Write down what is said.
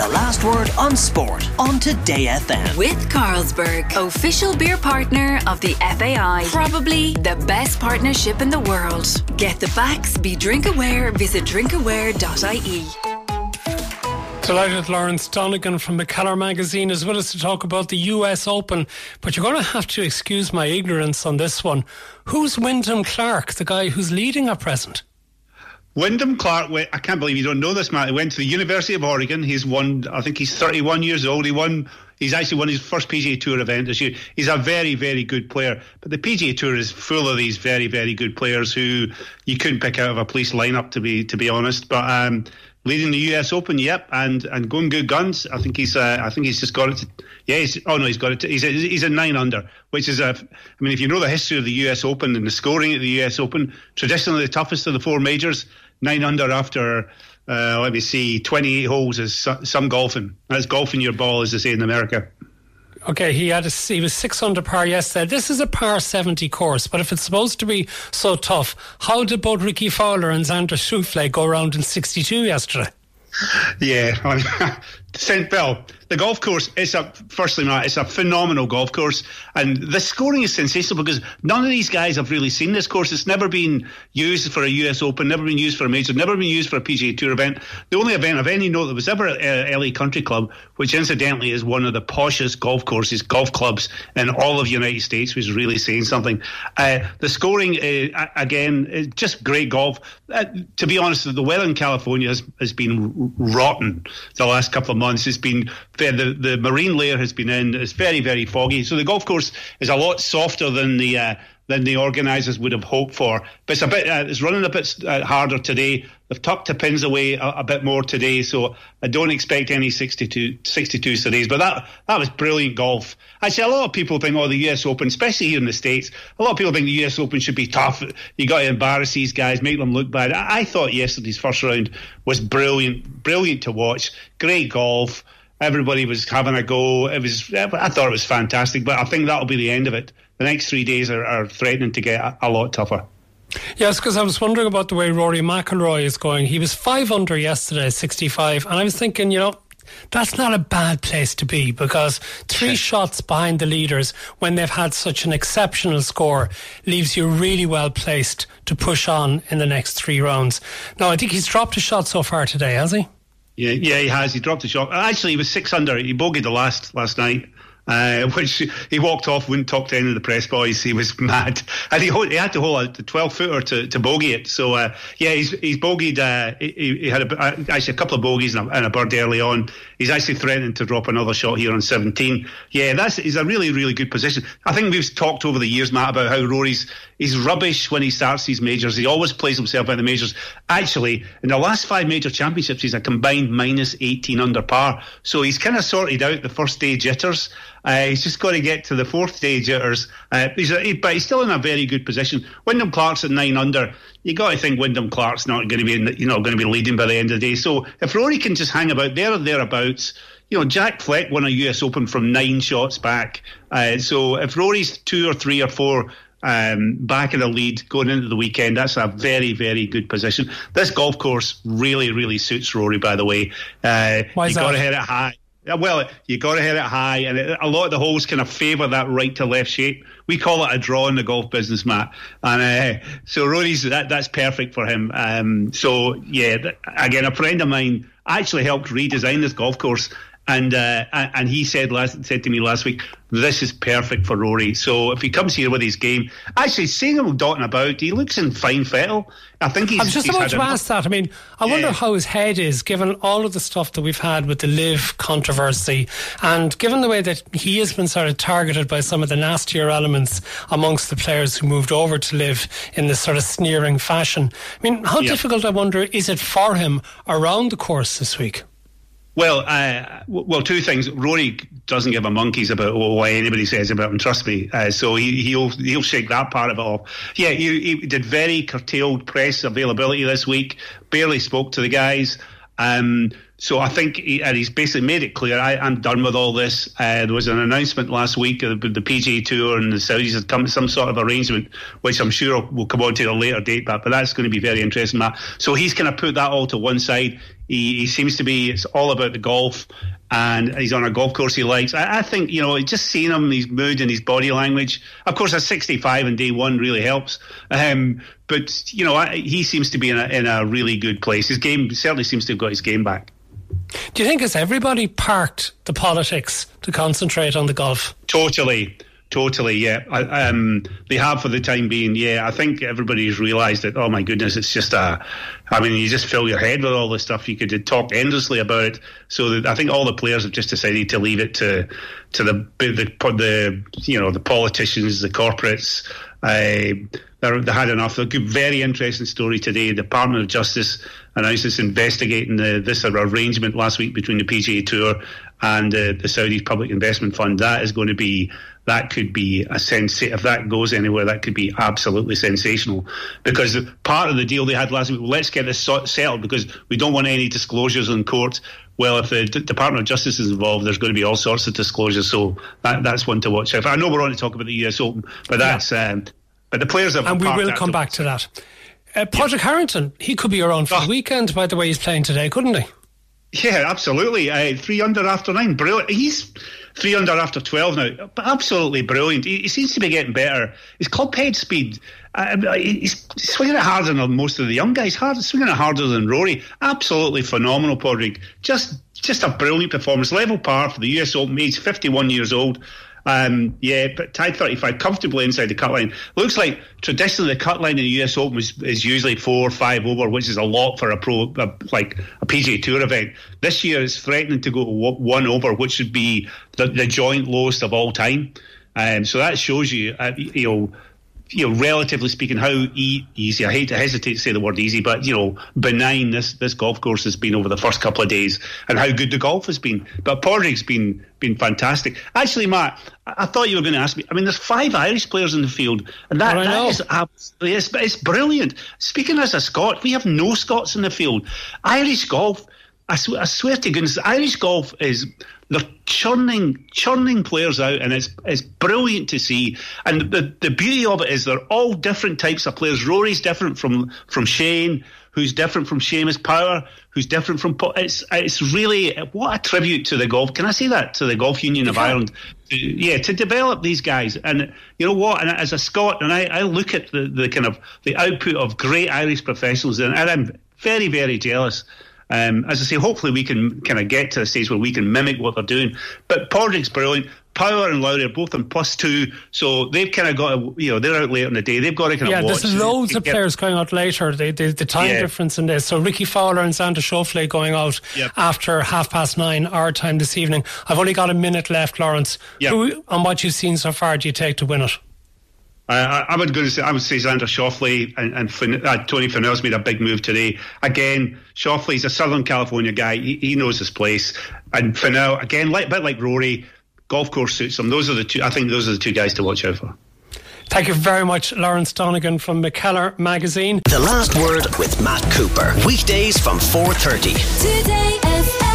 The last word on sport on Today FM. With Carlsberg, official beer partner of the FAI. Probably the best partnership in the world. Get the facts, be drink aware, visit drinkaware.ie. Delighted Lawrence Donegan from McKellar magazine as well as to talk about the US Open. But you're going to have to excuse my ignorance on this one. Who's Wyndham Clark, the guy who's leading at present? Wyndham Clark, I can't believe you don't know this, Matt. He went to the University of Oregon. He's won, I think he's 31 years old. He won, he's actually won his first PGA Tour event this year. He's a very, very good player. But the PGA Tour is full of these very, very good players who you couldn't pick out of a police lineup, to be to be honest. But um, leading the U.S. Open, yep, and and going good guns. I think he's uh, I think he's just got it. To, yeah, he's, oh no, he's got it. To, he's a, he's a nine under, which is a. I mean, if you know the history of the U.S. Open and the scoring at the U.S. Open, traditionally the toughest of the four majors nine under after, uh, let me see, 28 holes is some golfing. That's golfing your ball, as they say in America. Okay, he had a, he was six under par yesterday. This is a par seventy course, but if it's supposed to be so tough, how did both Rickie Fowler and Xander Schauffele go around in sixty two yesterday? Yeah, St. Bell the golf course is a firstly, Matt, it's a phenomenal golf course, and the scoring is sensational because none of these guys have really seen this course. It's never been used for a US Open, never been used for a major, never been used for a PGA Tour event. The only event of any note that was ever at uh, LA Country Club, which incidentally is one of the poshest golf courses, golf clubs in all of the United States, was really saying something. Uh, the scoring, uh, again, just great golf. Uh, to be honest, the weather in California has, has been rotten the last couple of months. It's been the, the marine layer has been in. It's very, very foggy. So the golf course is a lot softer than the uh, than the organisers would have hoped for. But it's a bit, uh, it's running a bit uh, harder today. They've tucked the pins away a, a, bit more today, so I don't expect any 62, 62 today. But that that was brilliant golf. I Actually, a lot of people think, oh, the US Open, especially here in the States, a lot of people think the US Open should be tough. You got to embarrass these guys, make them look bad. I, I thought yesterday's first round was brilliant, brilliant to watch. Great golf everybody was having a go. It was, I thought it was fantastic, but I think that'll be the end of it. The next three days are, are threatening to get a, a lot tougher. Yes, because I was wondering about the way Rory McIlroy is going. He was five under yesterday, 65, and I was thinking, you know, that's not a bad place to be because three shots behind the leaders when they've had such an exceptional score leaves you really well placed to push on in the next three rounds. Now, I think he's dropped a shot so far today, has he? Yeah, yeah, he has. He dropped a shot. Actually, he was six under. He bogeyed the last last night. Uh, which he walked off, wouldn't talk to any of the press boys. He was mad, and he, he had to hold a twelve footer to, to bogey it. So uh, yeah, he's he's bogeyed. Uh, he, he, had a, uh, actually a couple of bogeys and a, and a, bird early on. He's actually threatening to drop another shot here on seventeen. Yeah, that's he's a really really good position. I think we've talked over the years, Matt, about how Rory's he's rubbish when he starts these majors. He always plays himself in the majors. Actually, in the last five major championships, he's a combined minus eighteen under par. So he's kind of sorted out the first day jitters. Uh, he's just got to get to the fourth stage jitters. Uh, he's a, but he's still in a very good position. Wyndham Clark's at nine under. You got to think Wyndham Clark's not going to be, the, you know, going to be leading by the end of the day. So if Rory can just hang about there or thereabouts, you know, Jack Fleck won a US Open from nine shots back. Uh, so if Rory's two or three or four um, back in the lead going into the weekend. That's a very, very good position. This golf course really, really suits Rory. By the way, uh, Why you got to hit it high. Well, you got to hit it high, and it, a lot of the holes kind of favour that right to left shape. We call it a draw in the golf business, Matt. And uh, so Rory's that that's perfect for him. Um, so yeah, th- again, a friend of mine actually helped redesign this golf course and uh, and he said last said to me last week, this is perfect for Rory. So if he comes here with his game, actually seeing him dotting about, he looks in fine fettle. I think he's. I was just about to ask that. I mean, I yeah. wonder how his head is, given all of the stuff that we've had with the LIV controversy, and given the way that he has been sort of targeted by some of the nastier elements amongst the players who moved over to LIV in this sort of sneering fashion. I mean, how yeah. difficult, I wonder, is it for him around the course this week? Well, uh, well, two things. Rory doesn't give a monkeys about what anybody says about him. Trust me. Uh, so he, he'll he'll shake that part of it off. Yeah, he, he, did very curtailed press availability this week. Barely spoke to the guys. Um, so I think he, and he's basically made it clear I, am done with all this. Uh, there was an announcement last week of the PGA Tour and the Saudis had come to some sort of arrangement, which I'm sure will come on to a later date, but, but that's going to be very interesting, Matt. So he's kind of put that all to one side He, he seems to be. It's all about the golf and he's on a golf course he likes. I, I, think, you know, just seeing him, his mood and his body language. Of course, a 65 and day one really helps. Um, but, you know, I, he seems to be in a, in a really good place. His game certainly seems to have got his game back. Do you think has everybody parked the politics to concentrate on the golf? Totally. Totally, yeah. I, um, they have for the time being, yeah. I think everybody's realised that, oh my goodness, it's just a. I mean, you just fill your head with all this stuff. You could talk endlessly about it. So I think all the players have just decided to leave it to to the the, the you know the politicians, the corporates. Uh, they had enough. A good, very interesting story today. The Department of Justice announced it's investigating the, this arrangement last week between the PGA Tour and uh, the Saudi Public Investment Fund. That is going to be that could be a sense. If that goes anywhere, that could be absolutely sensational. Because part of the deal they had last week, well, let's get this settled because we don't want any disclosures in court. Well, if the D- Department of Justice is involved, there's going to be all sorts of disclosures. So that, that's one to watch. I know we're on to talk about the US Open, but that's yeah. um, but the players have and we will come back to that. Uh, Padraig yeah. Harrington, he could be around for oh. the weekend. By the way, he's playing today, couldn't he? Yeah, absolutely. Uh, three under after nine, brilliant. He's three under after 12 now. But absolutely brilliant. He, he, seems to be getting better. His club head speed, uh, he's swinging it harder than most of the young guys, hard, swinging it harder than Rory. Absolutely phenomenal, Padraig. Just, just a brilliant performance. Level par for the US Open. He's 51 years old. Um, yeah, but tied 35 comfortably inside the cut line. Looks like traditionally the cut line in the US Open is, is usually four or five over, which is a lot for a pro, a, like a PGA Tour event. This year is threatening to go to one over, which would be the, the joint lowest of all time. Um, so that shows you, uh, you know, you know, relatively speaking, how e- easy. I hate to hesitate to say the word easy, but you know, benign this this golf course has been over the first couple of days, and how good the golf has been. But Padraig's been been fantastic. Actually, Matt, I, thought you were going to ask me. I mean, there's five Irish players in the field, and that, oh, that is absolutely it's, it's brilliant. Speaking as a Scot, we have no Scots in the field. Irish golf. I, sw- I swear to goodness, Irish golf is they're churning churning players out, and it's it's brilliant to see. And the the beauty of it is they're all different types of players. Rory's different from from Shane, who's different from Seamus Power, who's different from. It's it's really what a tribute to the golf. Can I say that to the Golf Union of Ireland? Yeah, to develop these guys, and you know what? And as a Scot, and I, I look at the, the kind of the output of great Irish professionals, and I'm very very jealous. Um, as I say, hopefully we can kind of get to a stage where we can mimic what they're doing. But Padraig's brilliant. Power and Lowry are both on plus two, so they've kind of got, to, you know, they're out later in the day. They've got to kind yeah, of watch. there's loads of players going out later. The, time yeah. difference in this. So Rickie Fowler and Xander Schauffele going out yep. after half past nine our time this evening. I've only got a minute left, Lawrence. Yep. Who, on what you've seen so far, do you take to win it? I, I would go to say I would say Xander Schauffele and, and Fin, uh, Tony Finau's made a big move today. Again, Schauffele's a Southern California guy. He, he knows his place. And Finau, again, like, a bit like Rory, golf course suits him. Those are the two. I think those are the two guys to watch out for. Thank you very much, Lawrence Donegan from McKellar Magazine. The last word with Matt Cooper. Weekdays from 4.30. Today FM.